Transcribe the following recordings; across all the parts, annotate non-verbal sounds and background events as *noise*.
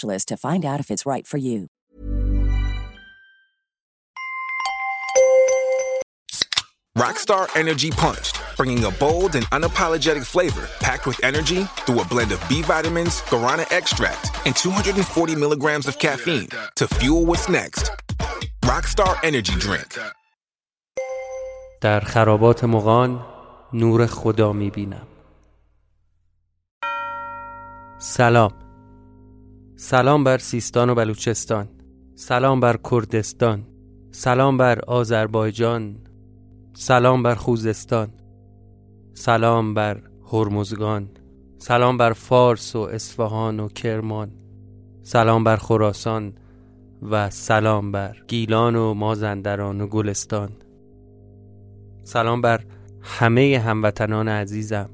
to find out if it's right for you. Rockstar Energy Punched, bringing a bold and unapologetic flavor packed with energy through a blend of B vitamins, guarana extract, and 240 milligrams of caffeine to fuel what's next. Rockstar Energy Drink. در خرابات مغان نور خدا میبینم سلام سلام بر سیستان و بلوچستان. سلام بر کردستان. سلام بر آذربایجان. سلام بر خوزستان. سلام بر هرمزگان. سلام بر فارس و اصفهان و کرمان. سلام بر خراسان و سلام بر گیلان و مازندران و گلستان. سلام بر همه هموطنان عزیزم.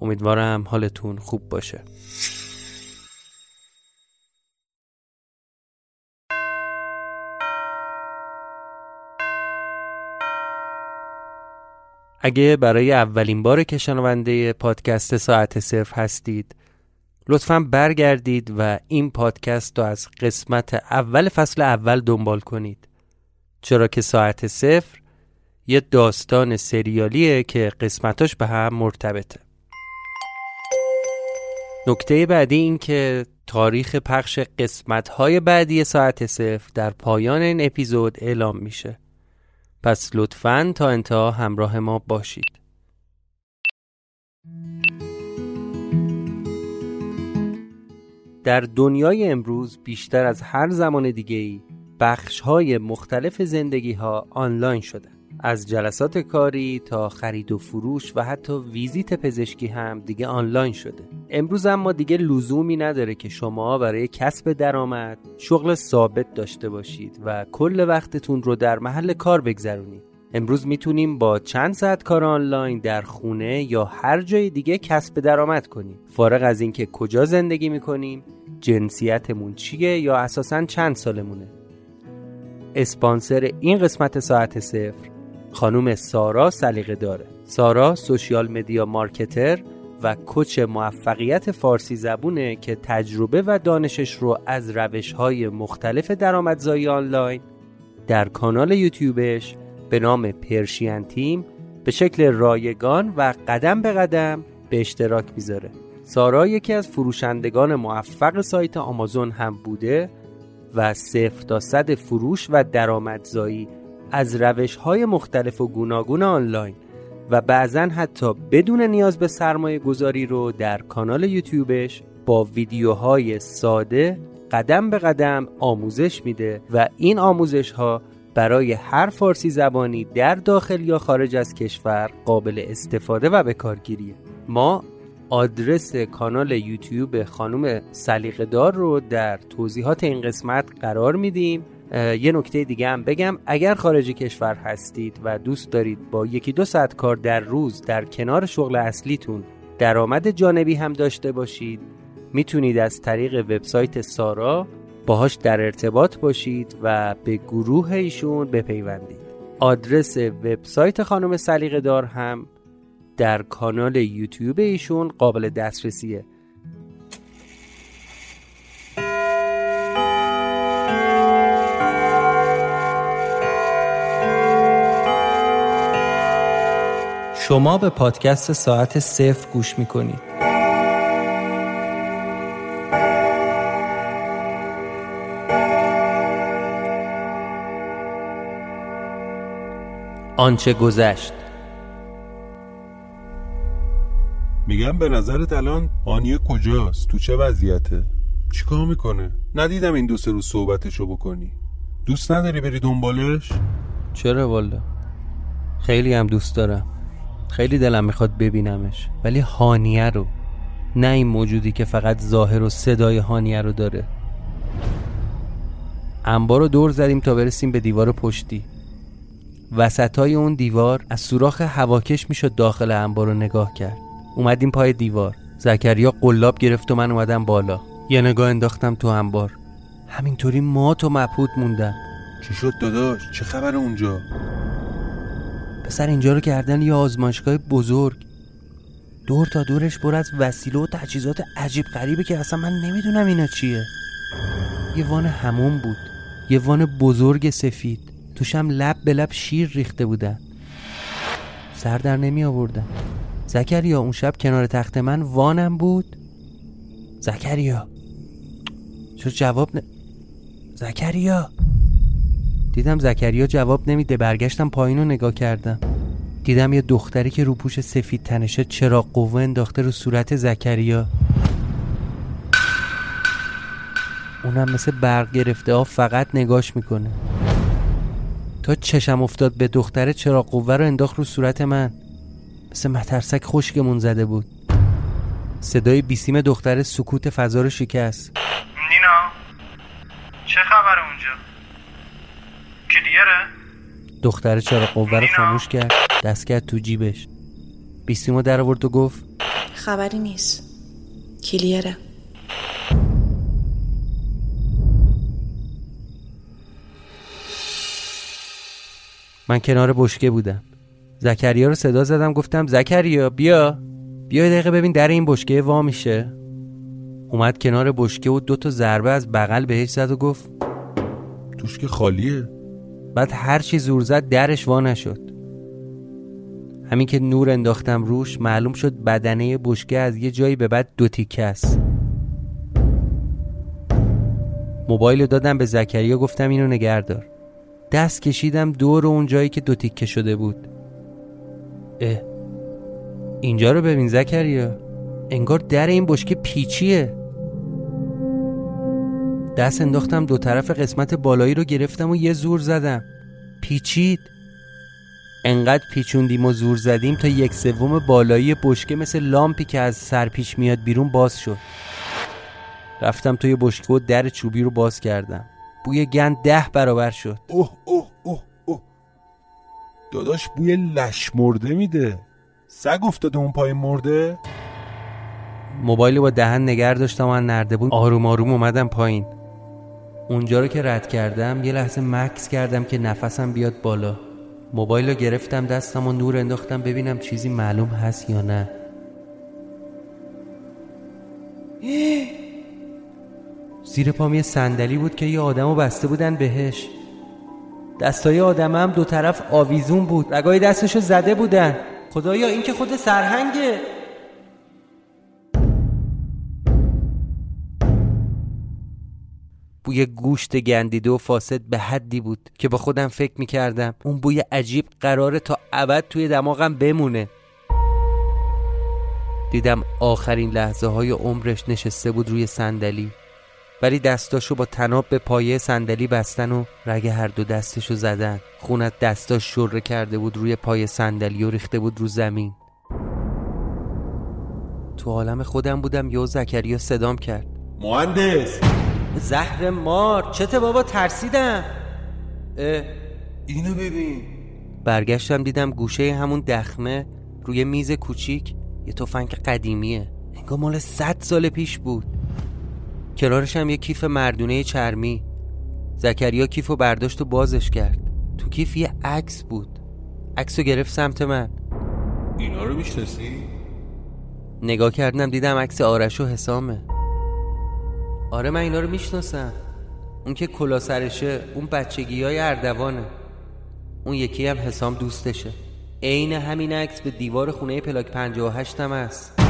امیدوارم حالتون خوب باشه. اگه برای اولین بار که شنونده پادکست ساعت صفر هستید لطفا برگردید و این پادکست رو از قسمت اول فصل اول دنبال کنید. چرا که ساعت صفر یه داستان سریالیه که قسمتاش به هم مرتبطه. نکته بعدی این که تاریخ پخش قسمت های بعدی ساعت صفر در پایان این اپیزود اعلام میشه. پس لطفا تا انتها همراه ما باشید. در دنیای امروز بیشتر از هر زمان دیگه ای بخش های مختلف زندگی ها آنلاین شده از جلسات کاری تا خرید و فروش و حتی ویزیت پزشکی هم دیگه آنلاین شده. امروز اما دیگه لزومی نداره که شما برای کسب درآمد شغل ثابت داشته باشید و کل وقتتون رو در محل کار بگذرونید. امروز می‌تونیم با چند ساعت کار آنلاین در خونه یا هر جای دیگه کسب درآمد کنیم. فارغ از اینکه کجا زندگی می‌کنیم جنسیتمون چیه یا اساسا چند سالمونه. اسپانسر این قسمت ساعت صفر خانوم سارا سلیقه داره. سارا سوشیال مدیا مارکتر و کوچ موفقیت فارسی زبونه که تجربه و دانشش رو از روش های مختلف درآمدزایی آنلاین در کانال یوتیوبش به نام پرشین تیم به شکل رایگان و قدم به قدم به اشتراک می‌ذاره. سارا یکی از فروشندگان موفق سایت آمازون هم بوده و صفر تا صد فروش و درآمدزایی از روش های مختلف و گوناگون آنلاین و بعضا حتی بدون نیاز به سرمایه گذاری رو در کانال یوتیوبش با ویدیوهای ساده قدم به قدم آموزش میده و این آموزش ها برای هر فارسی زبانی در داخل یا خارج از کشور قابل استفاده و به کارگیریه. ما آدرس کانال یوتیوب خانم سلیقه دار رو در توضیحات این قسمت قرار میدیم. یه نکته دیگه هم بگم. اگر خارج کشور هستید و دوست دارید با یکی دو ساعت کار در روز در کنار شغل اصلیتون درآمد جانبی هم داشته باشید می‌تونید از طریق وبسایت سارا باهاش در ارتباط باشید و به گروه ایشون بپیوندید. آدرس وبسایت خانم سلیقه دار هم در کانال یوتیوب ایشون قابل دسترسیه. شما به پادکست ساعت صفر گوش می‌کنید. آنچه گذشت. میگم به نظرت الان آنیه کجاست؟ تو چه وضعیته؟ چیکار می‌کنه؟ ندیدم این دو سه روز صحبتشو بکنی. دوست نداری بری دنبالش؟ چرا والا خیلی هم دوست دارم. خیلی دلم می‌خواد ببینمش. ولی هانیه رو نه این موجودی که فقط ظاهر و صدای هانیه رو داره. انبار رو دور زدیم تا برسیم به دیوار پشتی. وسطای اون دیوار از سوراخ هواکش می‌شد داخل انبار رو نگاه کرد. اومدیم پای دیوار. زکریا قلاب گرفت و من اومدم بالا. یه نگاه انداختم تو انبار. همینطوری مات و مبهوت موندم. چی شد داداش؟ چه خبر اونجا؟ پسر اینجا رو کردن یه آزمایشگاه بزرگ. دور تا دورش پر از وسیله و تجهیزات عجیب غریبه که اصلا من نمی‌دونم اینا چیه. یه وان همون بود. یه وان بزرگ سفید. توشم لب به لب شیر ریخته بودن. سر در نمی آوردن. زکریا اون شب کنار تخت من وانم بود. زکریا. چرا جواب ن... زکریا. دیدم زکریا جواب نمیده. برگشتم پایین رو نگاه کردم. دیدم یه دختری که رو پوش سفید تنشه چرا قوه انداخته رو صورت زکریا. اونم مثل برق گرفته ها فقط نگاش می‌کنه. تا چشم افتاد به دختره چرا قوه رو انداخت رو صورت من. مثل مترسک خشکمون زده بود. صدای بیسیم دختره سکوت فضا رو شکست. نینا چه خبر اونجا؟ کلیره؟ دختره چرا قوه رو خاموش کرد. دست کرد تو جیبش. بیسیمو در آورد و گفت خبری نیست. کلیره. من کنار بشکه بودم. زکریا رو صدا زدم گفتم زکریا بیا. بیا دقیقه ببین در این بشکه وا میشه. اومد کنار بشکه و دو تا ضربه از بغل بهش زد و گفت توش که خالیه. بعد هر چی زور زد درش وا نشد. همین که نور انداختم روش معلوم شد بدنه بشکه از یه جایی به بعد دو تیکه است. موبایل دادم به زکریا گفتم اینو نگردار دست کشیدم دور اون جایی که دو تیکه شده بود. اه اینجا رو ببین زکریا. انگار در این بشکه پیچیه. دست انداختم دو طرف قسمت بالایی رو گرفتم و یه زور زدم. پیچید. انقدر پیچوندیم و زور زدیم تا یک سوم بالایی بشکه مثل لامپی که از سر پیش میاد بیرون باز شد. رفتم توی بشکه و در چوبی رو باز کردم. بوی گند ده برابر شد. اوه اوه اوه اوه. داداش بوی لش مرده میده. سگ افتاده اون پای مرده؟ موبایل با دهن نگر داشتم و نرده بود آروم آروم اومدم پایین. اونجا رو که رد کردم یه لحظه مکس کردم که نفسم بیاد بالا. موبایل رو گرفتم دستم و نور انداختم ببینم چیزی معلوم هست یا نه. *gasps* زیر پام یه صندلی بود که یه آدم بسته بودن بهش. دستای آدم هم دو طرف آویزون بود. رگای دستشو زده بودن. خدایا این که خود سرهنگه. بوی گوشت گندیده و فاسد به حدی بود که با خودم فکر می‌کردم اون بوی عجیب قراره تا ابد توی دماغم بمونه. دیدم آخرین لحظه های عمرش نشسته بود روی صندلی ولی دستاشو با تناب به پایه صندلی بستن و رگ هر دو دستشو زدن. خونت دستاش شره کرده بود روی پای صندلی و ریخته بود رو زمین. تو عالم خودم بودم یو زکریا صدام کرد. مهندس! زهر مار. چته بابا ترسیدم. اه. اینو ببین. برگشتم دیدم گوشه همون دخمه روی میز کوچیک. یه تفنگ قدیمیه. انگار مال صد سال پیش بود. کنارش هم یه کیف مردونه چرمی. زکریا کیف و برداشت و بازش کرد. تو کیف یه عکس بود. عکس رو گرفت سمت من. اینا رو می‌شناسی؟ نگاه کردم دیدم عکس آرش و حسامه. آره من اینا رو می‌شناسم اون که کلا سرشه اون بچگی های اردوانه اون یکی هم حسام دوستشه عین همین عکس به دیوار خونه پلاک 58 هم هست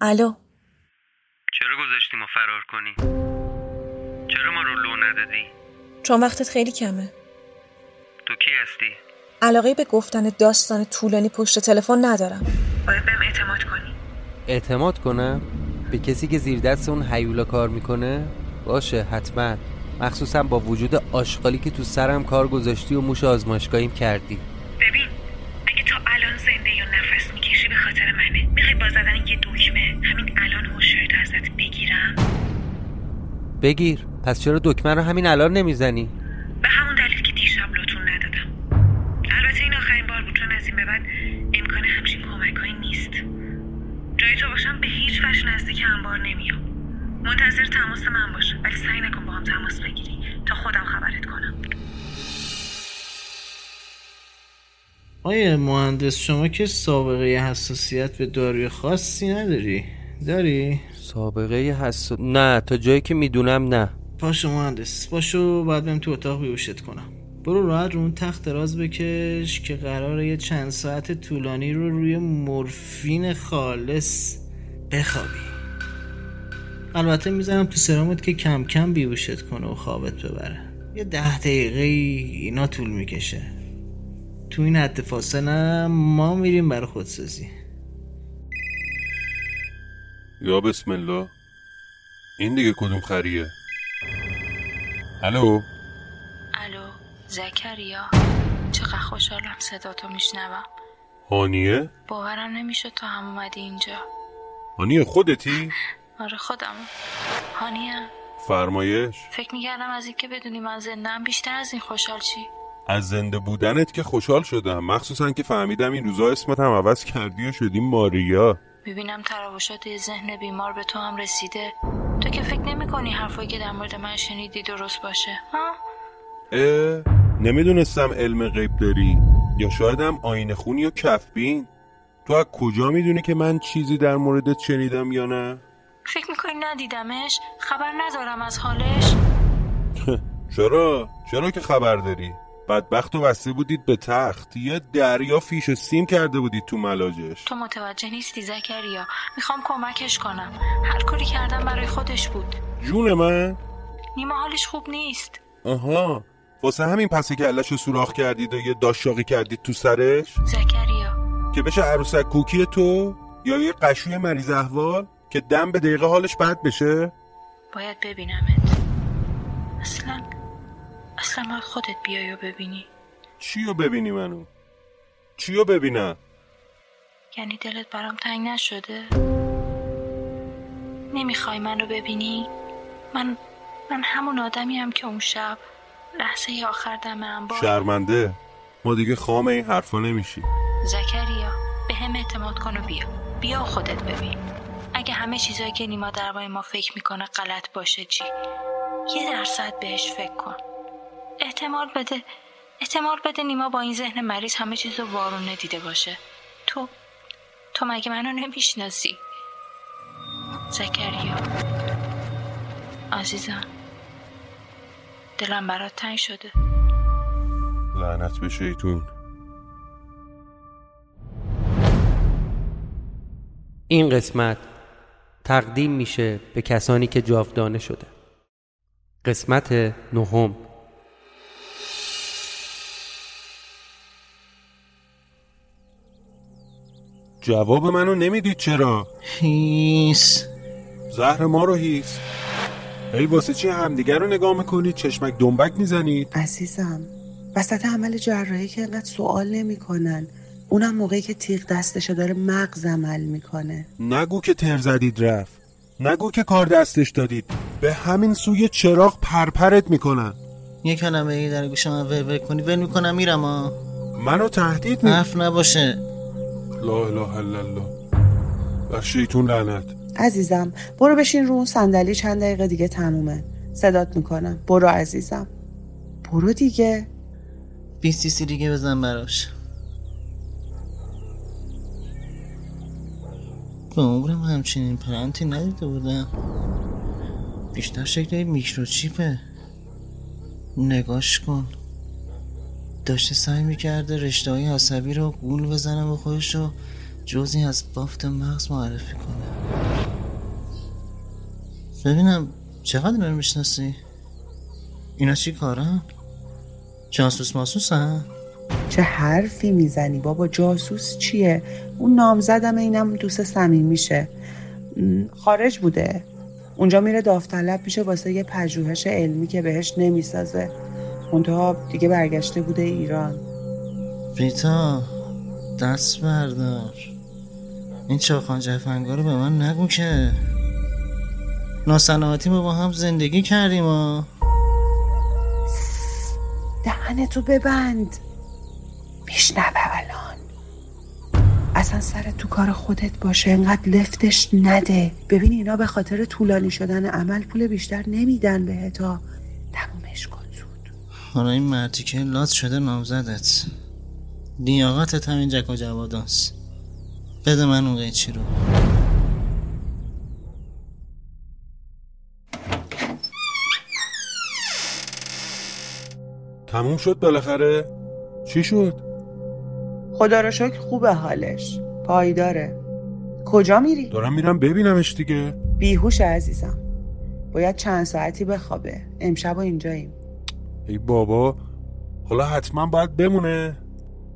الو چرا گذاشتی ما فرار کنی؟ چرا ما رو لو ندادی؟ چون وقتت خیلی کمه تو کی هستی؟ علاقه به گفتن داستان طولانی پشت تلفن ندارم. باید بهم اعتماد کنی. اعتماد کنم؟ به کسی که زیر دست اون حیولا کار می‌کنه؟ باشه حتما. مخصوصا با وجود آشغالی که تو سرم کار گذاشتی و موش آزمایشگاهیم کردی. ببین اگه تا الان زنده یا نفس می‌کشی به خاطر منه. می‌خوای با زدن یه دکمه همین الان هوشیاری ازت بگیرم؟ بگیر. پس چرا دکمه رو همین الان نمی‌زنی؟ آیه مهندس شما که سابقه حساسیت به داروی خاصی نداری؟ داری؟ سابقه حس نه تا جایی که می‌دونم نه. پاشو مهندس پاشو باید بهم تو اتاق بیوشت کنم. برو راحت رو اون تخت دراز بکش که قراره یه چند ساعت طولانی رو روی مورفین خالص بخوابی. البته می‌زنم تو سرامت که کم کم بیوشت کنه و خوابت ببره. یه ده دقیقه اینا طول می‌کشه. تو این حد فاصله ما میریم برای خودسازی. یا بسم الله. این دیگه کدوم خریه؟ الو؟ الو زکریا. چقدر خوشحالم صدا تو میشنوم. هانیه؟ باورم نمیشه تو هم اومدی اینجا. هانیه خودتی؟ آره خودم. هانیه. فرمایش. فکر می‌کردم از اینکه بدونی من زندم بیشتر از این خوشحال چی؟ از زنده بودنت که خوشحال شدم. مخصوصا که فهمیدم این روزا اسمت هم عوض کردی و شدی ماریا. می‌بینم تراوشات ذهن بیمار به تو هم رسیده. تو که فکر نمی کنی حرفایی که در مورد من شنیدی درست باشه ها؟ اه نمی‌دونستم علم غیب داری. یا شاید هم آینه خونی و کفبین. تو از کجا می‌دونی که من چیزی در موردت شنیدم یا نه؟ فکر می‌کنی ندیدمش؟ خبر ندارم از حالش؟ *laughs* چرا؟ چرا که خبر داری؟ بدبخت و بسته بودید به تخت. یه دریا فیش و سیم کرده بودید تو ملاجش. تو متوجه نیستی زکریا. می‌خوام کمکش کنم. هر کاری کردم برای خودش بود. جون من؟ نیما حالش خوب نیست. آها. واسه همین پس کلش رو سوراخ کردید و یه داشاقی کردید تو سرش؟ زکریا. که بشه عروسک کوکی تو یا یه قشوی مریض احوال که دم به دقیقه حالش بد بشه؟ باید ببینمت. اصلا اصلا باید خودت بیای و ببینی. چی رو ببینی منو؟ چی رو ببینم؟ یعنی دلت برام تنگ نشده؟ نمی‌خوای من رو ببینی؟ من من همون آدمی که اون شب لحظه آخر دم انبار شرمنده. ما دیگه خام این حرفا نمیشی. زکریا به هم اعتماد کن و بیا. بیا و خودت ببین. اگه همه چیزایی که نیما درباره ما فکر می‌کنه غلط باشه چی؟ یه درصد بهش فکر کن. احتمال بده. احتمال بده نیما با این ذهن مریض همه چیز رو وارونه دیده باشه. تو تو مگه منو نمی‌شناسی؟ زکریا. عزیزم. دلم برات تنگ شده. لعنت به شیطون. این قسمت تقدیم میشه به کسانی که جاودانه شده. قسمت نهم. جواب منو نمی‌دید چرا؟ هیس. زهر ما رو هیس. ای واسه چی همدیگر رو نگاه می‌کنید؟ چشمک دنبک می‌زنید؟ عزیزم وسط عمل جراحی که انقدر سوال نمی‌کنن. اونم موقعی که تیغ دستشو داره مغز عمل می‌کنه. نگو که تر زدید رفت. نگو که کار دستش دادید. به همین سوی چراغ پرپرت می‌کنن. یه کلمه ای در گوشم ول ول کنی. ول می‌کنم میرم ها منو تهدید می حرف نباشه. لا اله الا الله. بر شیطون لعنت. عزیزم برو بشین رو اون صندلی چند دقیقه دیگه تمومه. صدات می‌کنم. برو عزیزم. برو دیگه. 20 سی دیگه بزن براش. به عمرم همچنین پرنتی ندیده بودم. بیشتر شکل میکروچیپه. نگاش کن. داشته سعی می‌کرده رشته های عصبی رو گول بزنه به خودش رو جزی از بافت مغز معرفی کنه ببینم چقدر رو می‌شناسی؟ اینا چی کارن؟ جاسوس ماسوس هم؟ چه حرفی می‌زنی بابا جاسوس چیه اون نامزدم اینم دوست صمیم میشه خارج بوده اونجا میره داوطلب میشه واسه یه پژوهش علمی که بهش نمی‌سازه منتها دیگه برگشته بوده ایران. ریتا دست بردار. این چاخان جفنگا رو به من نگو که. ناسلامتی ما با هم زندگی کردیم ها. دهنتو ببند. میشنوه الان. اصلا سر تو کار خودت باشه. انقدر لفتش نده. ببین اینا به خاطر طولانی شدن عمل پول بیشتر نمیدن بهتا. تمومش کن زود حالا این مردی که لات شده نامزدت. لیاقتت همین جک و جواداست بده من اون قیچی رو. تموم شد بالاخره؟ چی شد؟ خدا رو شکر خوبه حالش. پایداره کجا میری؟ دارم میرم ببینمش دیگه. بیهوش عزیزم. باید چند ساعتی بخوابه. امشب و اینجاییم. ای بابا حالا حتما باید بمونه.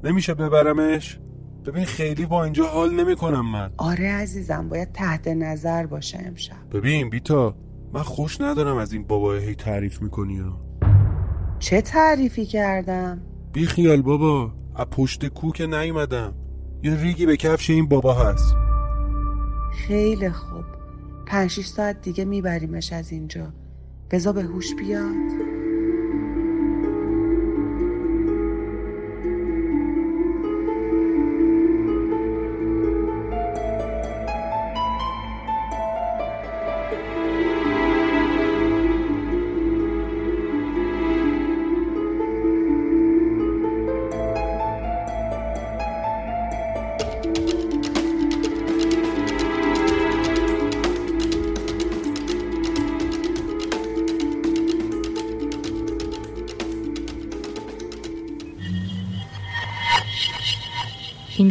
نمیشه ببرمش؟ ببین خیلی با اینجا حال نمی‌کنم من. آره عزیزم باید تحت نظر باشه امشب. ببین بیتا من خوش ندارم از این بابای هی تعریف می‌کنی ها چه تعریفی کردم؟ بی خیال بابا از پشت کو که نیومدم. یه ریگی به کفش این بابا هست. خیلی خوب. پنج ساعت دیگه میبریمش از اینجا. بزا به هوش بیاد.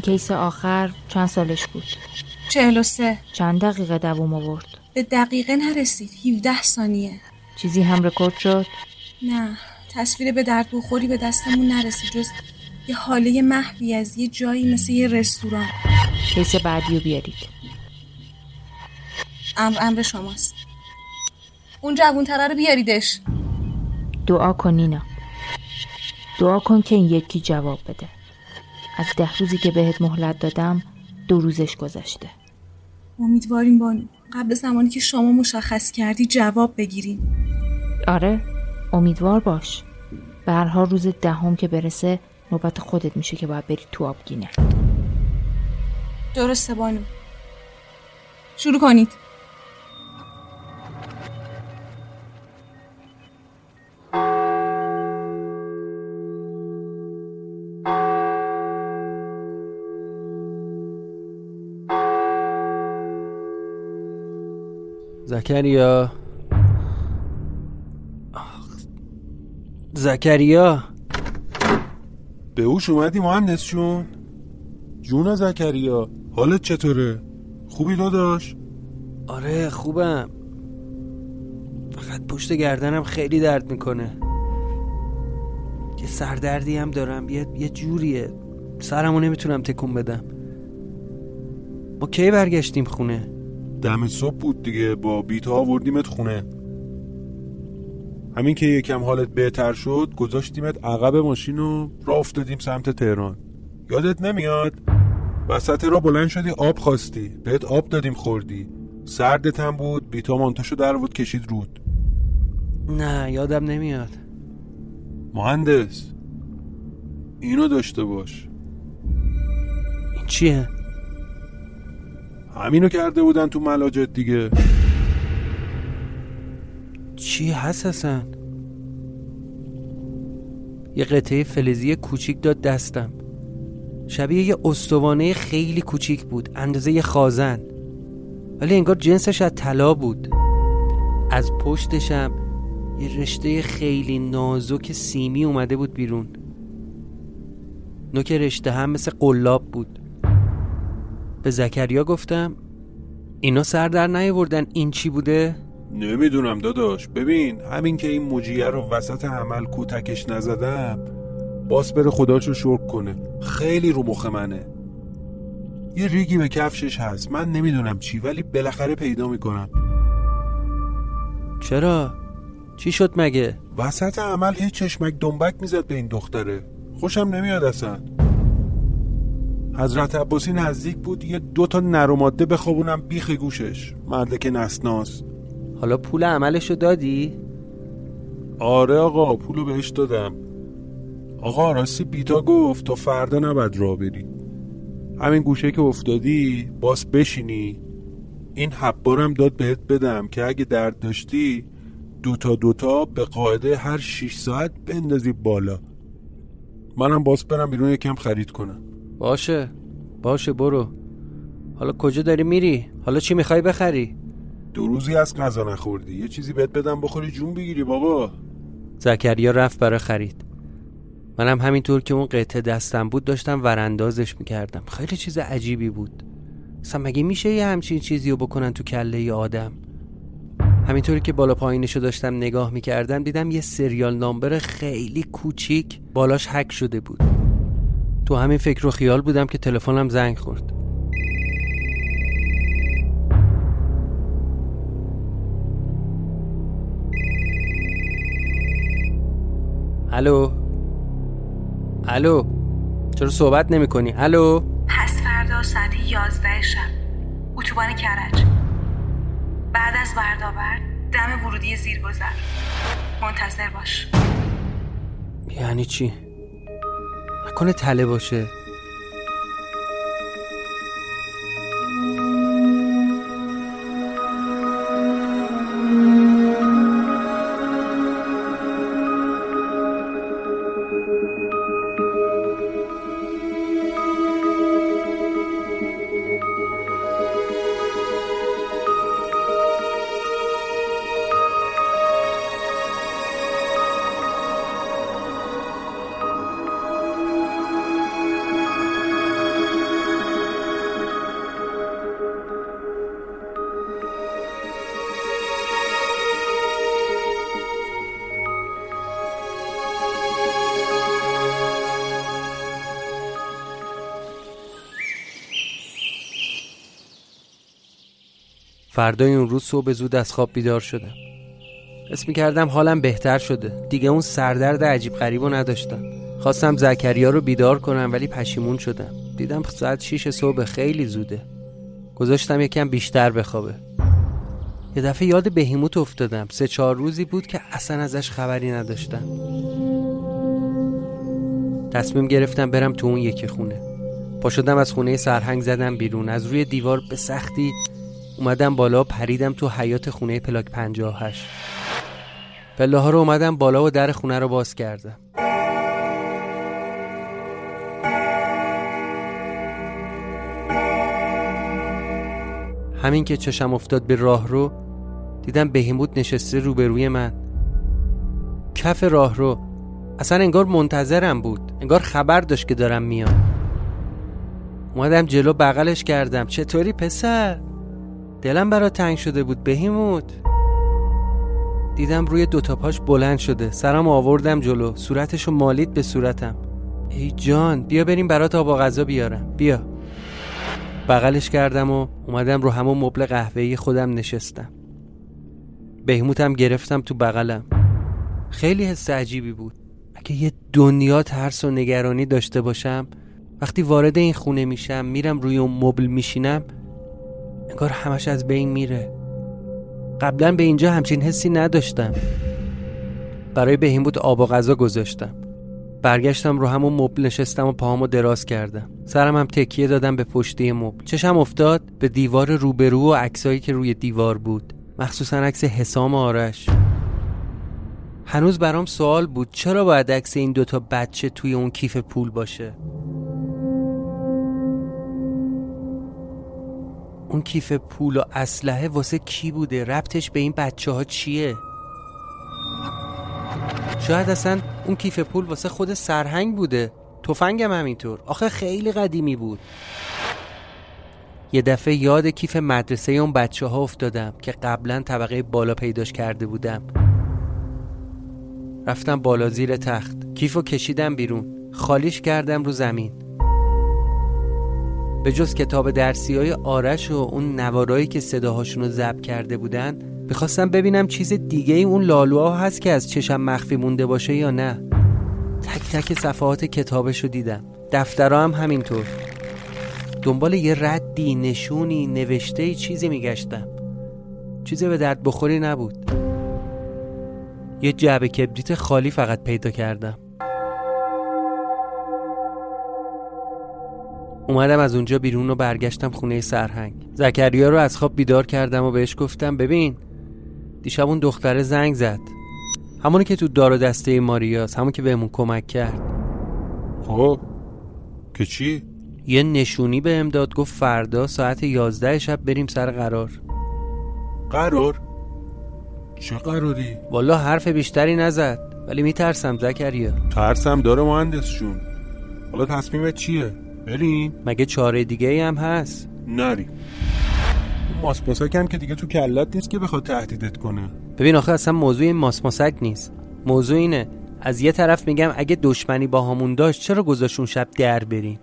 case آخر چند سالش بود؟ چهل و سه. چند دقیقه دووم آورد؟ به دقیقه نرسید. 17 ثانیه. چیزی هم رکورد شد؟ نه. تصویر به درد بخوری به دستمون نرسید. جز یه هاله محوی از یه جایی مثل یه رستوران. case بعدی رو بیارید. امر امر شماست. اون جوون رو بیاریدش. دعا کن نینا. دعا کن که این یکی جواب بده. از ده روزی که بهت مهلت دادم دو روزش گذشته. امیدواریم بانو قبل زمانی که شما مشخص کردی جواب بگیریم آره امیدوار باش. به روز دهم که برسه نوبت خودت میشه که باید بری تو آبگینه. درسته بانو. شروع کنید. زکریا. زکریا. به اوش اومدی مهندس شون جون زکریا حالت چطوره؟ خوبی داداش؟ آره خوبم. فقط پشت گردنم خیلی درد می‌کنه. یه سردردی هم دارم یه, یه جوریه. سرمو نمی‌تونم تکون بدم. ما کی برگشتیم خونه؟ دم صبح بود دیگه. با بیتا آوردیمت خونه. همین که یکم حالت بهتر شد گذاشتیمت عقب ماشین و راه افتادیم سمت تهران. یادت نمیاد؟ وسط را بلند شدی آب خواستی. بهت آب دادیم خوردی. سردت هم بود بیتا مانتاشو در بود کشید رود. نه یادم نمیاد. مهندس اینو داشته باش. این چیه؟ همینو کرده بودن تو ملاجت دیگه. چی هست اصلا یه قطعه فلزی کوچیک داد دستم. شبیه یه استوانه خیلی کوچیک بود اندازه یه خازن. ولی انگار جنسش از طلا بود. از پشتشم یه رشته خیلی نازک سیمی اومده بود بیرون. نوک رشته هم مثل قلاب بود. به زکریا گفتم اینا سر در نیاوردن این چی بوده؟ نمی‌دونم داداش. ببین همین که این مجیه رو وسط عمل کوتکش نزدم باس بره خداشو شرک کنه. خیلی رو مخ منه. یه ریگی به کفشش هست. من نمی‌دونم چی ولی بالاخره پیدا می‌کنم. چرا؟ چی شد مگه؟ وسط عمل هیچ چشمک دنبک می‌زد به این دختره. خوشم نمیاد اصلا. حضرت عباسی نزدیک بود یه دو تا نر ماده بخوابونم بیخ گوشش. که نسناس. حالا پول عملشو دادی؟ آره آقا پولو بهش دادم. آقا راستی بیتا گفت تا فردا نباید را بری. همین گوشه که افتادی باس بشینی. این حبارم داد بهت بدم که اگه درد داشتی دوتا دوتا به قاعده هر 6 ساعت بندازی بالا. منم باس برم بیرون یکم خرید کنم. باشه باشه برو. حالا کجا داری میری؟ حالا چی می‌خوای بخری؟ دو روزی از غذا نخوردی. یه چیزی بهت بدم بخوری جون بگیری بابا. زکریا رفت برای خرید. منم همینطور که اون قطعه دستم بود داشتم وراندازش می‌کردم. خیلی چیز عجیبی بود. اصلا مگه میشه یه همچین چیزی رو بکنن تو کله ی آدم؟ همینطوری که بالا پایینشو داشتم نگاه می‌کردم دیدم یه سریال نامبر خیلی کوچیک بالاش حک شده بود. تو همین فکر و خیال بودم که تلفنم زنگ خورد. الو؟ الو؟ چرا صحبت نمی کنی؟ الو؟ پس فردا ساعت 11 شب. اتوبان کرج. بعد از بردابر دم ورودی زیرگذر. منتظر باش. یعنی چی؟ نکنه تله باشه. فردای اون روز صبح زود از خواب بیدار شدم. اسم کردم حالم بهتر شده. دیگه اون سردرد عجیب غریب نداشتم. خواستم زکریا رو بیدار کنم ولی پشیمون شدم. دیدم ساعت شیش صبح خیلی زوده. گذاشتم یکم بیشتر بخوابه. یه دفعه یاد بهیموت افتادم. سه چهار روزی بود که اصلا ازش خبری نداشتم. تصمیم گرفتم برم تو اون یکی خونه. پا شدم از خونه سرهنگ زدم بیرون. از روی دیوار به سختی اومدم بالا پریدم تو حیات خونه پلاک 58 پله ها رو اومدم بالا و در خونه رو باز کردم. همین که چشم افتاد به راه رو دیدم بهیموت نشسته روبروی من. کف راه رو اصلا انگار منتظرم بود انگار خبر داشت که دارم میام. اومدم جلو بغلش کردم. چطوری پسر؟ دلم برا تنگ شده بود بهیموت دیدم روی دوتا پاش بلند شده. سرم آوردم جلو. صورتشو مالید به صورتم. ای جان بیا بریم برات آب و غذا بیارم. بیا. بغلش کردم و اومدم رو همون مبل قهوه‌ای خودم نشستم. بهموتم گرفتم تو بغلم. خیلی حس عجیبی بود. اگه یه دنیا ترس و نگرانی داشته باشم وقتی وارد این خونه میشم میرم روی اون مبل میشینم انگار همش از بین میره. قبلا به اینجا همچین حسی نداشتم. برای بهیموت آب و غذا گذاشتم. برگشتم رو همون مبل نشستم و پاهامو دراز کردم. سرم هم تکیه دادم به پشتی مبل. چشم افتاد به دیوار روبرو و عکسایی که روی دیوار بود. مخصوصا عکس حسام آرش. هنوز برام سوال بود چرا باید عکس این دوتا بچه توی اون کیف پول باشه؟ اون کیف پول و اسلحه واسه کی بوده؟ ربطش به این بچه ها چیه؟ شاید اصلا اون کیف پول واسه خود سرهنگ بوده. تفنگم همینطور. آخه خیلی قدیمی بود. یه دفعه یاد کیف مدرسه اون بچه ها افتادم که قبلا طبقه بالا پیداش کرده بودم. رفتم بالا زیر تخت. کیفو کشیدم بیرون. خالیش کردم رو زمین. به جز کتاب درسی های آرش و اون نوارایی که صداهاشون رو ضبط کرده بودن می‌خواستم ببینم چیز دیگه ای اون لالوها هست که از چشم مخفی مونده باشه یا نه. تک تک صفحات کتابش رو دیدم. دفترها هم همینطور. دنبال یه ردی نشونی نوشته چیزی میگشتم. چیزی به درد بخوری نبود. یه جعبه کبریت خالی فقط پیدا کردم. اومدم از اونجا بیرون و برگشتم خونه سرهنگ زکریا رو از خواب بیدار کردم و بهش گفتم ببین دیشب اون دختره زنگ زد همونی که تو دار و دسته ماریاس همون که بهمون کمک کرد خب که چی؟ یه نشونی به امداد گفت فردا ساعت یازده شب بریم سر قرار قرار؟ چه قراری؟ والا حرف بیشتری نزد ولی میترسم زکریا ترسم داره مهندس جون حالا تصمیمت چیه؟ بریم؟ مگه چاره دیگه هم هست؟ نریم. ماسماسک هم که دیگه تو کلت نیست که بخواد تهدیدت کنه. ببین آخه اصلا موضوع این ماسماسک نیست. موضوع اینه. از یه طرف میگم اگه دشمنی با همون داشت چرا گذاشون شب در بریم؟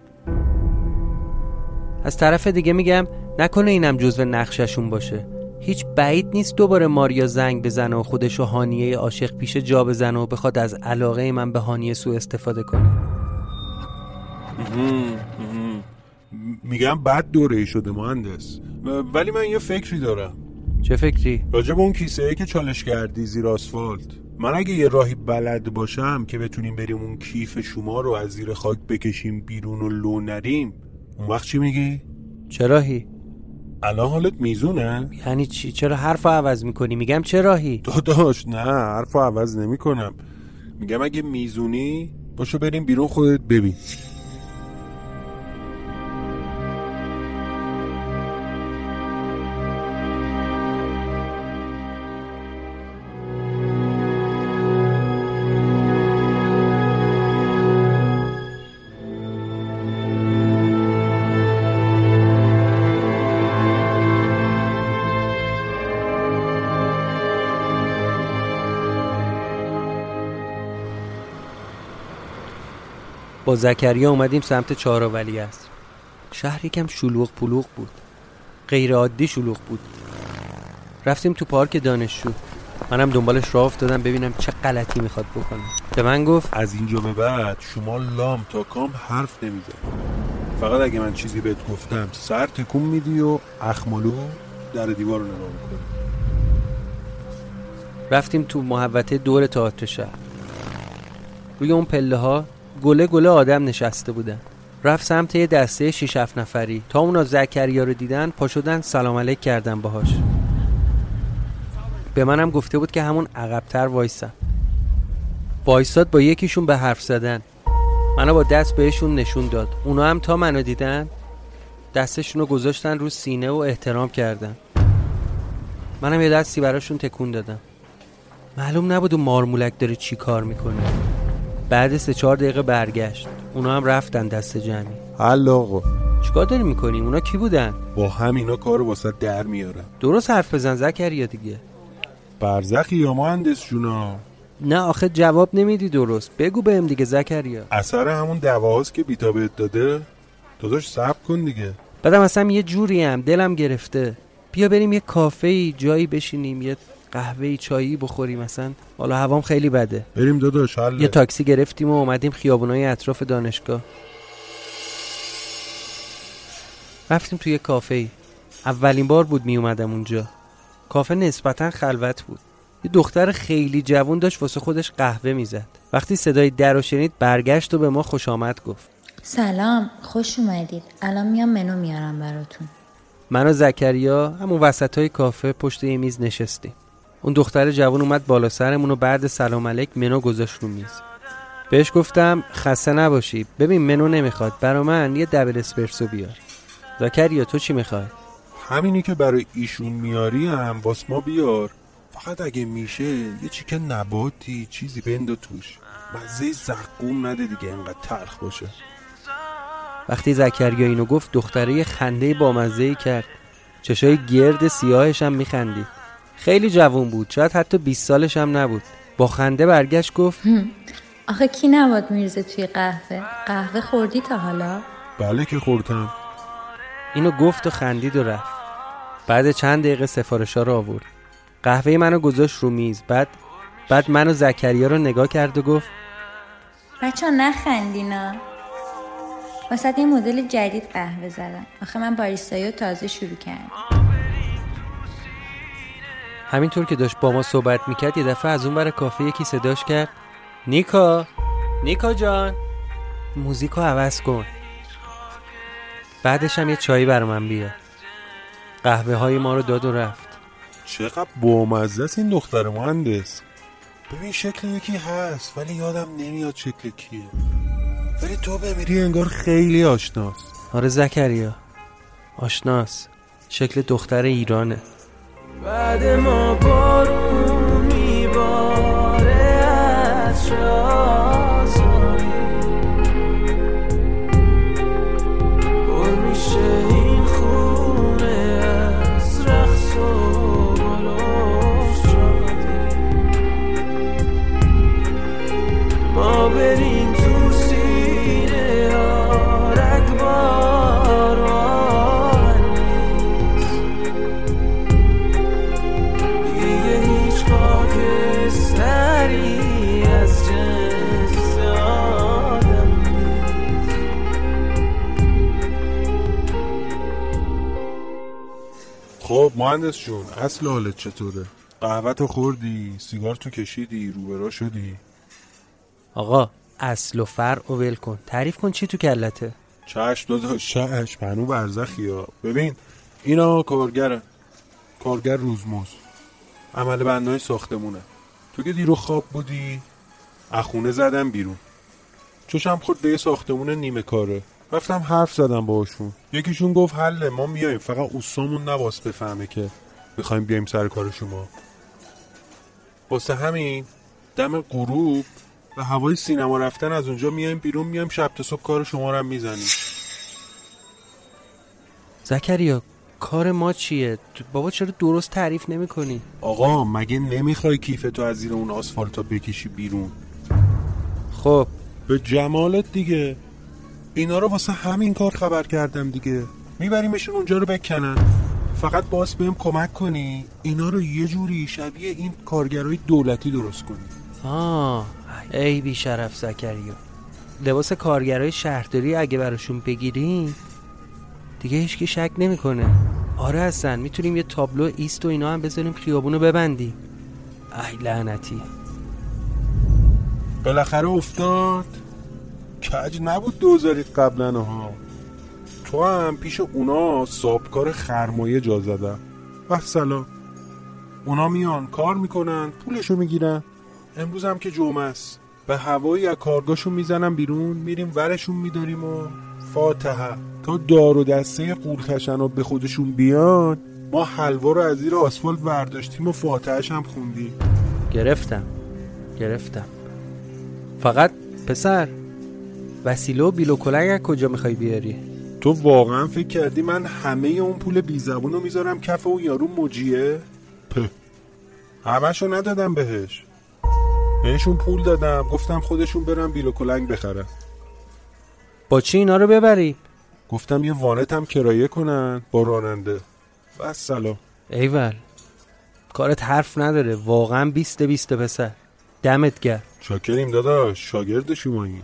از طرف دیگه میگم نکنه اینم جزو نقششون باشه. هیچ بعید نیست دوباره ماریا زنگ بزنه و خودش و هانیه عاشق پیش جا بزنه و بخواد از علاقه من به هانیه سو استفاده کنه. میگم بد دوره شده مهندس ولی من یه فکری دارم چه فکری؟ راجب اون کیسه ای که چالش کردی زیر آسفالت من اگه یه راهی بلد باشم که بتونیم بریم اون کیف شما رو از زیر خاک بکشیم بیرون و لو نریم اون وقت چی میگی؟ چه راهی؟ الان حالت میزونه؟ یعنی چی؟ چرا حرف عوض می‌کنی؟ میگم چه راهی؟ داداش نه حرف عوض نمی‌کنم میگم اگه میزونی باشو بریم بیرون خودت ببین با زکریا اومدیم سمت چهارآولی است. شهر یکم شلوغ پلوغ بود. غیر عادی شلوغ بود. رفتیم تو پارک دانشجو. منم دنبالش راه افتادم ببینم چه غلطی می‌خواد بکنه. به من گفت از اینجا به بعد شما لام تا کام حرف نمیزن فقط اگه من چیزی بهت گفتم سر تکون میدی و اخمالو در دیوار رو نگاه می‌کنی. رفتیم تو محوطه دور تئاتر شهر. روی اون پله ها گله گله آدم نشسته بودن. رفت سمت یه دسته 6 7 نفری. تا اونا زکریا رو دیدن پا شدن سلام علیک کردن باهاش. به منم گفته بود که همون عقبتر وایسم وایساد با یکیشون به حرف زدن. منو با دست بهشون نشون داد. اونا هم تا منو دیدن دستشون رو گذاشتن رو سینه و احترام کردن. منم یه دستی براشون تکون دادم. معلوم نبود اون مارمولک داره چی کار می‌کنه. بعد سه چهار دقیقه برگشت. اونا هم رفتن دست جمعی. حل آقا. چیکار داری می‌کنی؟ اونا کی بودن؟ با همینا کارو واسه در میارن. درست حرف بزن زکریا دیگه. برزخی یا مهندس جونا نه آخه جواب نمیدی درست. بگو بهم دیگه زکریا. اثر همون دواهاست که بیتا بهت داده. داداش صبر کن دیگه. بعدم اصلا یه جوری هم دلم گرفته. بیا بریم یه کافه ای جایی بشینیم یه قهوه چایی بخوریم مثلا. حالا هوام خیلی بده. بریم داداش حل. یه تاکسی گرفتیم و اومدیم خیابونای اطراف دانشگاه. رفتیم توی کافه ای. اولین بار بود می اومدم اونجا. کافه نسبتا خلوت بود. یه دختر خیلی جوون داشت واسه خودش قهوه می‌زد وقتی صدای در رو شنید برگشت و به ما خوش آمد گفت. سلام خوش اومدید. الان میام منو میارم براتون. من و زکریا همون وسط های کافه پشت یه میز نشستیم. اون دختر جوان اومد بالا سرمون و بعد سلام علیک منو گذاشت رو میز. بهش گفتم خسته نباشی. ببین منو نمی‌خواد. برا من یه دبل اسپرسو بیار. زکریا تو چی می‌خوای؟ همینی که برای ایشون میاری هم واس ما بیار. فقط اگه میشه یه چیکن نباتی چیزی بند توش. مزه زقوم نده دیگه انقدر تلخ باشه. وقتی زکریا اینو گفت دختره یه خنده بامزه ای کرد. چشای گرد سیاهش هم میخندید. خیلی جوون بود. شاید حتی 20 سالش هم نبود. با خنده برگشت گفت آخه کی نباد میرزه توی قهوه؟ قهوه خوردی تا حالا؟ بله که خوردم. اینو گفت و خندید و رفت. بعد چند دقیقه سفارشا رو آورد. قهوه منو گذاشت رو میز. بعد بعد منو زکریا رو نگاه کرد و گفت بچه نخندینا واسه یه مدل جدید قهوه زدم آخه من باریستایی تازه شروع کردم. همینطور که داشت با ما صحبت می‌کرد یه دفعه از اون بر کافه یکی صداش کرد. نیکا! نیکا جان! موزیکو عوض کن. بعدش هم یه چایی بر من بیا. قهوه های ما رو داد و رفت. چقدر بامزه این دختر مهندس. ببین شکل یکی هست ولی یادم نمیاد شکل کیه. ولی تو بمیری انگار خیلی آشناست. آره زکریا. آشناس شکل دختر ایرانه. بعد ما بارون. مهندس جون اصل حالت چطوره؟ قهوه تو خوردی؟ سیگار تو کشیدی؟ روبرا شدی؟ آقا اصل و فرع و ول کن. تعریف کن چی تو کلته؟ چشم داداش. چشم پنو برزخی ها. ببین اینا کارگرن کارگر روزموز. عمل بندهای ساختمونه. تو که دیرو خواب بودی اخونه زدم بیرون. چشم خورد به یه ساختمون نیمه کاره. رفتم حرف زدم باشون یکیشون گفت حله ما میایم. فقط اوستامون نواس بفهمه که می‌خوایم بیایم سر کار شما. واسه همین دم غروب و هوای سینما رفتن از اونجا میایم بیرون میایم شب تا صبح کار شما رو هم می‌زنیم. زکریا کار ما چیه؟ بابا چرا درست تعریف نمی کنی آقا مگه نمی‌خوای کیف تو از زیر اون آسفالتا بکشی بیرون؟ خب. به جمالت دیگه. اینا رو واسه همین کار خبر کردم دیگه. میبریمشون اونجا رو بکنن. فقط باز بهم کمک کنی. اینا رو یه جوری شبیه این کارگرای دولتی درست کنی. آه ای بی شرف زکریا. لباس کارگرای شهرداری اگه براشون بگیریم دیگه هیچکی شک نمی‌کنه. آره هستن می‌تونیم یه تابلو ایست و اینا هم بذاریم خیابونو ببندیم. ای لعنتی. بالاخره افتاد. کج نبود دوزاریت قبلا ها. تو هم پیش اونا سابکار خرمایه جا زدم و سلام اونا میان کار می‌کنن پولشو می‌گیرن. امروز هم که جمعه است. به هوایی از کارگاهشون می‌زنم بیرون میریم ورشون میداریم و فاتحه. تا دار و دسته قول به خودشون بیان ما حلوا رو از زیر آسفالت برداشتیم و فاتحهش هم خوندیم. گرفتم. گرفتم. فقط پسر. وسیله و بیل و کلنگ از کجا می‌خوای بیاری؟ تو واقعا فکر کردی من همه اون پول بی زبون رو می‌ذارم کف اون یارو مجیه؟ په. همشو ندادم بهش. بهشون پول دادم. گفتم خودشون برن بیل و کلنگ بخرن. با چی اینا رو ببری؟ گفتم یه وانت هم کرایه کنن با راننده. و سلام. ایول کارت حرف نداره. واقعا بیست بیست پسر. دمت گرم. شاکریم داداش. شاگرد شمایی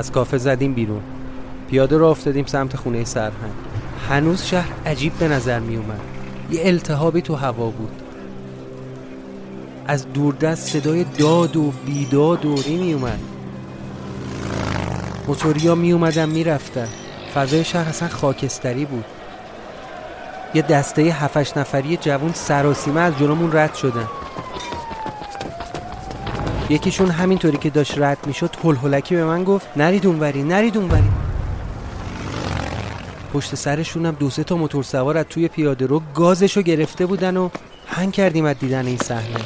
از کافه زدیم بیرون. پیاده رو افتادیم سمت خونه سرهنگ. هنوز شهر عجیب به نظر می اومد. یه التهابی تو هوا بود. از دوردست صدای داد و بیداد و می اومد. موتوریا می اومدن می رفتن. فضای شهر اصلا خاکستری بود. یه دسته هفتش نفری جوون سراسیمه از جلومون رد شدن. یکیشون همینطوری که داشت رد می‌شد هل هلکی به من گفت نرید اونوری نرید اونوری. پشت سرشونم دو سه تا موتور سوار از توی پیاده رو گازشو گرفته بودن و هنگ کردیم از دیدن این صحنه.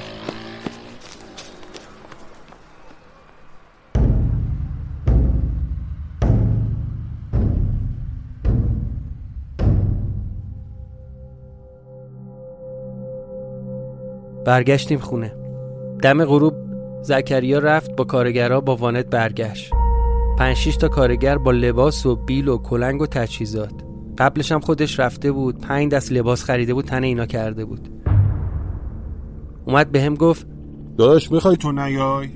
برگشتیم خونه. دم غروب زکریا رفت با کارگرها با وانت برگشت. پنج تا کارگر با لباس و بیل و کلنگ و تجهیزات. قبلش هم خودش رفته بود پنج دست لباس خریده بود تن اینا کرده بود. اومد به هم گفت داداش می‌خوای تو نیای؟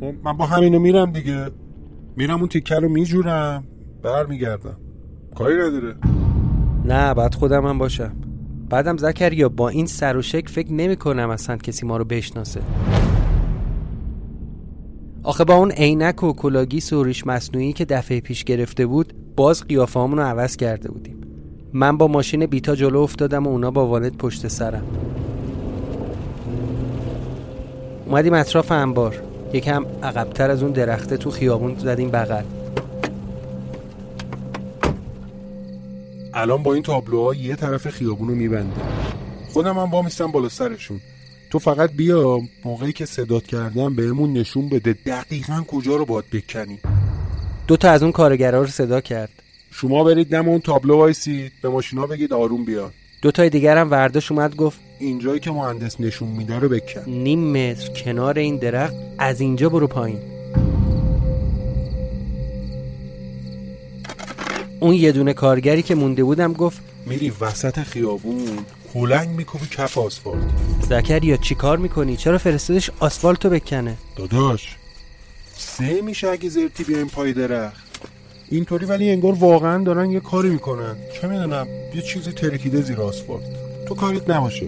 خب، من با همینو میرم دیگه. میرم اون تیکه رو میجورم. برمیگردم. کاری نداره. نه بعد خودم هم باشم. بعدم زکریا با این سر و شک فکر نمی کنم اصلا کسی ما رو بشناسه. آخه با اون عینک و کلاگیس و ریش مصنوعی که دفعه پیش گرفته بود باز قیافه رو عوض کرده بودیم. من با ماشین بیتا جلو افتادم و اونا با وانت پشت سرم. اومدیم اطراف انبار. یکم عقبتر از اون درخته تو خیابون زدیم بغل. الان با این تابلوها یه طرف خیابون رو میبنده خودم هم وامیستم بالا سرشون. تو فقط بیا موقعی که صدات کردم بهمون نشون بده دقیقا کجا رو باید بکنی. دو تا از اون کارگرا رو صدا کرد. شما برید نم اون تابلو وایسید به ماشینا بگید آروم بیاد دو تای دیگر هم ورداش اومد گفت اینجایی که مهندس نشون میده رو بکن. نیم متر کنار این درخت از اینجا برو پایین. اون یه دونه کارگری که مونده بودم گفت میری وسط خیابون هلنگ میکوبی کف آسفالت. زکریا چی کار می‌کنی؟ چرا فرستادش آسفالتو بکنه؟ داداش سه میشه اگه زرتی بیایم پای درخت. اینطوری ولی انگار واقعا دارن یه کاری می‌کنن. چه می‌دونم یه چیزی ترکیده زیر آسفالت. تو کاریت نباشه.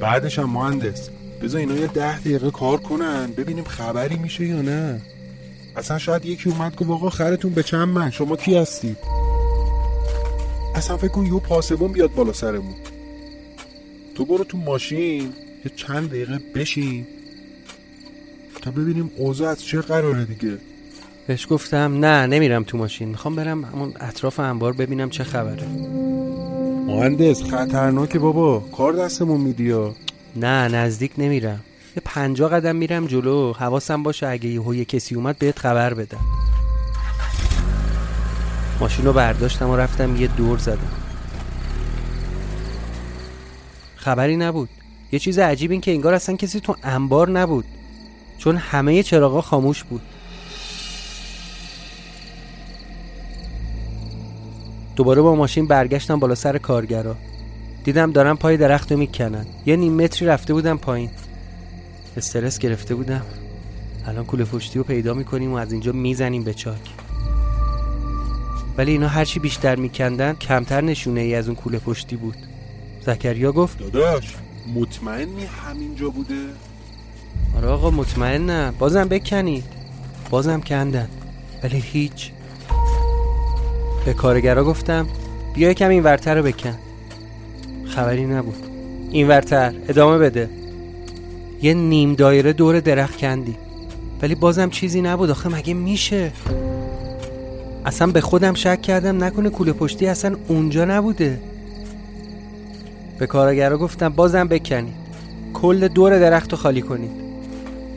بعدش هم مهندس بذار اینا یه ده دقیقه کار کنن ببینیم خبری میشه یا نه. اصلا شاید یکی اومد گفت آقا خرتون به چند من؟ شما کی هستید؟ اصلا فکر کن یه پاسبون بیاد بالا سرمون. تو برو تو ماشین یه چند دقیقه بشین. تا ببینیم اوضاع از چه قراره دیگه. بهش گفتم نه نمیرم تو ماشین. می‌خوام برم همون اطراف انبار ببینم چه خبره. مهندس خطرناکه بابا. کار دستمون میدیا نه نزدیک نمیرم. یه پنجا قدم میرم جلو. حواسم باشه اگه یه کسی اومد بهت خبر بدم. ماشین رو برداشتم و رفتم یه دور زدم. خبری نبود. یه چیز عجیب این که انگار اصلا کسی تو انبار نبود. چون همه چراغا خاموش بود. دوباره با ماشین برگشتم بالا سر کارگرا. دیدم دارم پای درخت رو می‌کنن. یه نیم متری رفته بودم پایین. استرس گرفته بودم. الان کوله پشتی رو پیدا می‌کنیم و از اینجا می‌زنیم به چاک. ولی اینا هرچی بیشتر میکندن کمتر نشونه ای از اون کوله پشتی بود. زکریا گفت داداش مطمئنی همینجا بوده؟ آره آقا مطمئنم. بازم بکنید. بازم کندن. ولی هیچ. به کارگرا گفتم بیا کم این ورتر رو بکن. خبری نبود. این ورتر ادامه بده. یه نیم دایره دور درخت کندی ولی بازم چیزی نبود. آخه مگه میشه؟ اصلا به خودم شک کردم. نکنه کوله پشتی اصلا اونجا نبوده. به کارگرا گفتم بازم بکنید. کل دور درخت رو خالی کنید.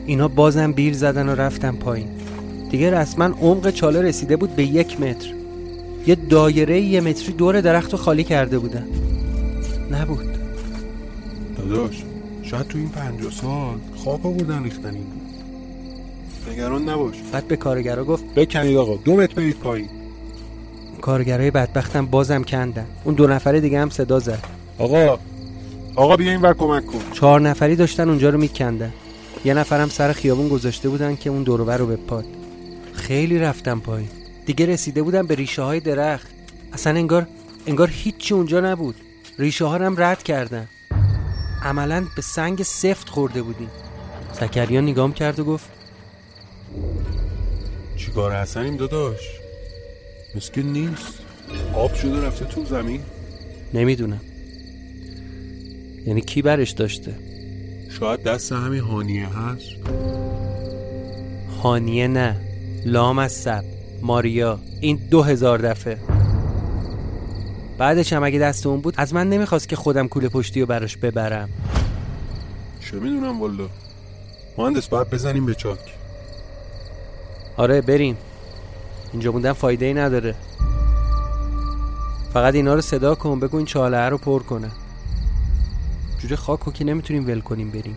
اینا بازم بیر زدن و رفتن پایین. دیگه رسما عمق چاله رسیده بود به یک متر. یه دایره یه متری دور درخت رو خالی کرده بودن. نبود. داداش. شاید تو این پنجاه سال خاک آوردن ریختن این بود. نگران نباش. بعد به کارگرا گفت بکنید آقا دو متر برید پایین. کارگرای بدبختم بازم کندن. اون دو نفره دیگه هم صدا زد. آقا آقا بیا این ور کمک کن. چهار نفری داشتن اونجا رو میکندن. یه نفرم سر خیابون گذاشته بودن که اون دورور رو بپاد. خیلی رفتم پایین. دیگه رسیده بودم به ریشه های درخت. اصلا انگار انگار هیچی اونجا نبود. ریشه ها هم رد کردن. عملا به سنگ سفت خورده بودیم. زکریا نگام کرد و گفت چیکار حسنیم داداش؟ مسکن نیست؟ آب شده رفته تو زمین؟ نمی‌دونم. یعنی کی برش داشته؟ شاید دست همین هانیه هست؟ هانیه نه. لام از سب. ماریا. این دو هزار دفعه. بعدش هم اگه دست اون بود از من نمی‌خواست که خودم کوله پشتی رو براش ببرم. چه می‌دونم والا. مهندس باید بزنیم به چاک. آره بریم. اینجا موندن فایده ای نداره. فقط اینا رو صدا کن بگو این چاله رو پر کنه. جوجه خاک رو که نمی‌تونیم ول کنیم بریم.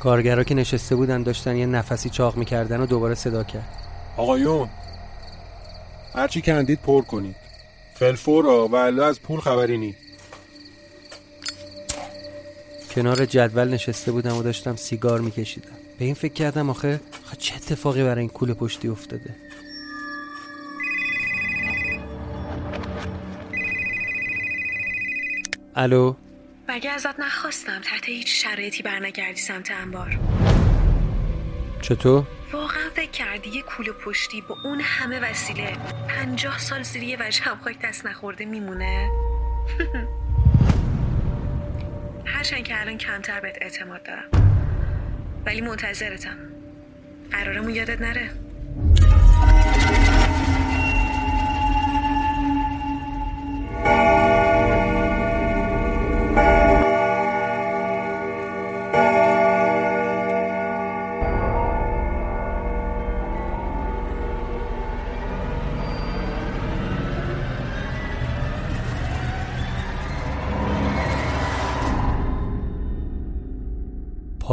کارگرا که نشسته بودن داشتن یه نفسی چاق می‌کردن و دوباره صدا کرد. آقایون هرچی کندید پر کنید. فلفورا و الا از پول خبری نی. کنار جدول نشسته بودم و داشتم سیگار میکشیدم. به این فکر کردم آخه آخه چه اتفاقی برای این کوله پشتی افتاده. الو؟ مگه ازت نخواستم تحت هیچ شرایطی برنگردی سمت انبار؟ چطور؟ واقعا فکر کردی یه کوله پشتی با اون همه وسیله پنجاه سال زیر یه وجه هم خاک دست نخورده میمونه؟ *laughs* هرچند که الان کمتر بهت اعتماد دارم ولی منتظرتم قرارمون یادت نره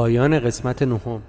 پایان قسمت نهم.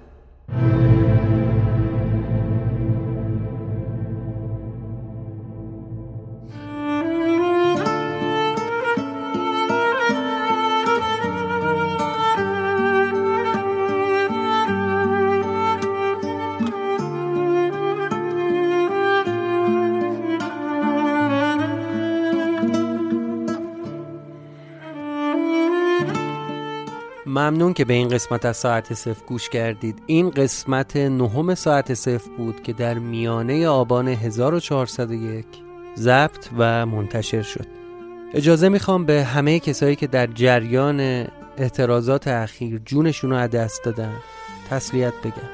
ممنون که به این قسمت از ساعت صفر گوش کردید. این قسمت نهم ساعت صفر بود که در میانه آبان 1401 ضبط و منتشر شد. اجازه می‌خوام به همه کسایی که در جریان اعتراضات اخیر جونشون رو دست دادن تسلیت بگم.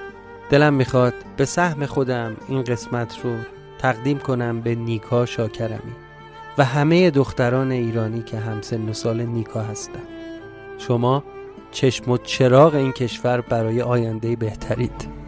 دلم می‌خواد به سهم خودم این قسمت رو تقدیم کنم به نیکا شاکرمی و همه دختران ایرانی که همسن و سال نیکا هستند شما چشم و چراغ این کشور برای آینده بهترید.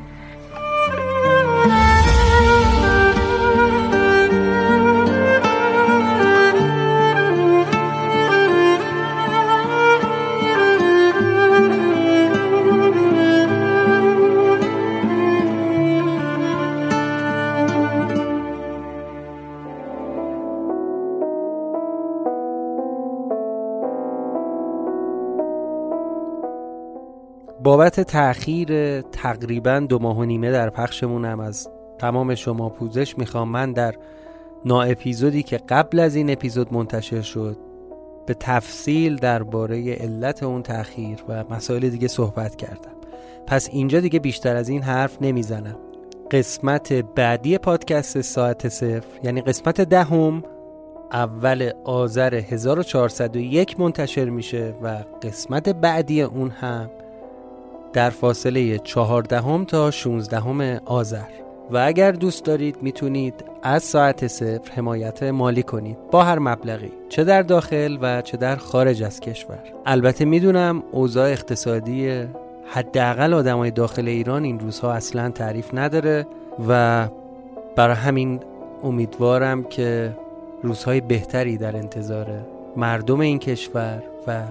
بابت تأخیر تقریبا دو ماه و نیمه در پخشمونم از تمام شما پوزش می‌خوام. من در نا اپیزودی که قبل از این اپیزود منتشر شد به تفصیل درباره علت اون تأخیر و مسائل دیگه صحبت کردم. پس اینجا دیگه بیشتر از این حرف نمی‌زنم. قسمت بعدی پادکست ساعت صفر یعنی قسمت دهم اول آذر 1401 منتشر میشه و قسمت بعدی اون هم در فاصله 14 تا 16 آذر. و اگر دوست دارید می‌تونید از ساعت صفر حمایت مالی کنید. با هر مبلغی. چه در داخل و چه در خارج از کشور. البته می‌دونم اوضاع اقتصادی حداقل آدمای داخل ایران این روزها اصلا تعریف نداره و برای همین امیدوارم که روزهای بهتری در انتظار مردم این کشور و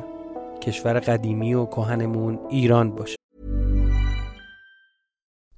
کشور قدیمی و کهنمون ایران باشه.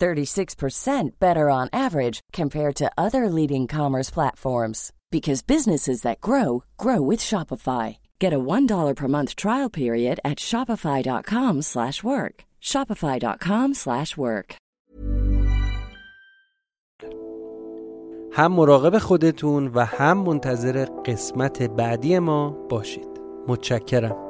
36% better on average compared to other leading commerce platforms because businesses that grow grow with Shopify. Get a $1 per month trial period at shopify.com/work. shopify.com/work. هم مراقب خودتون و هم منتظر قسمت بعدی ما باشید متشکرم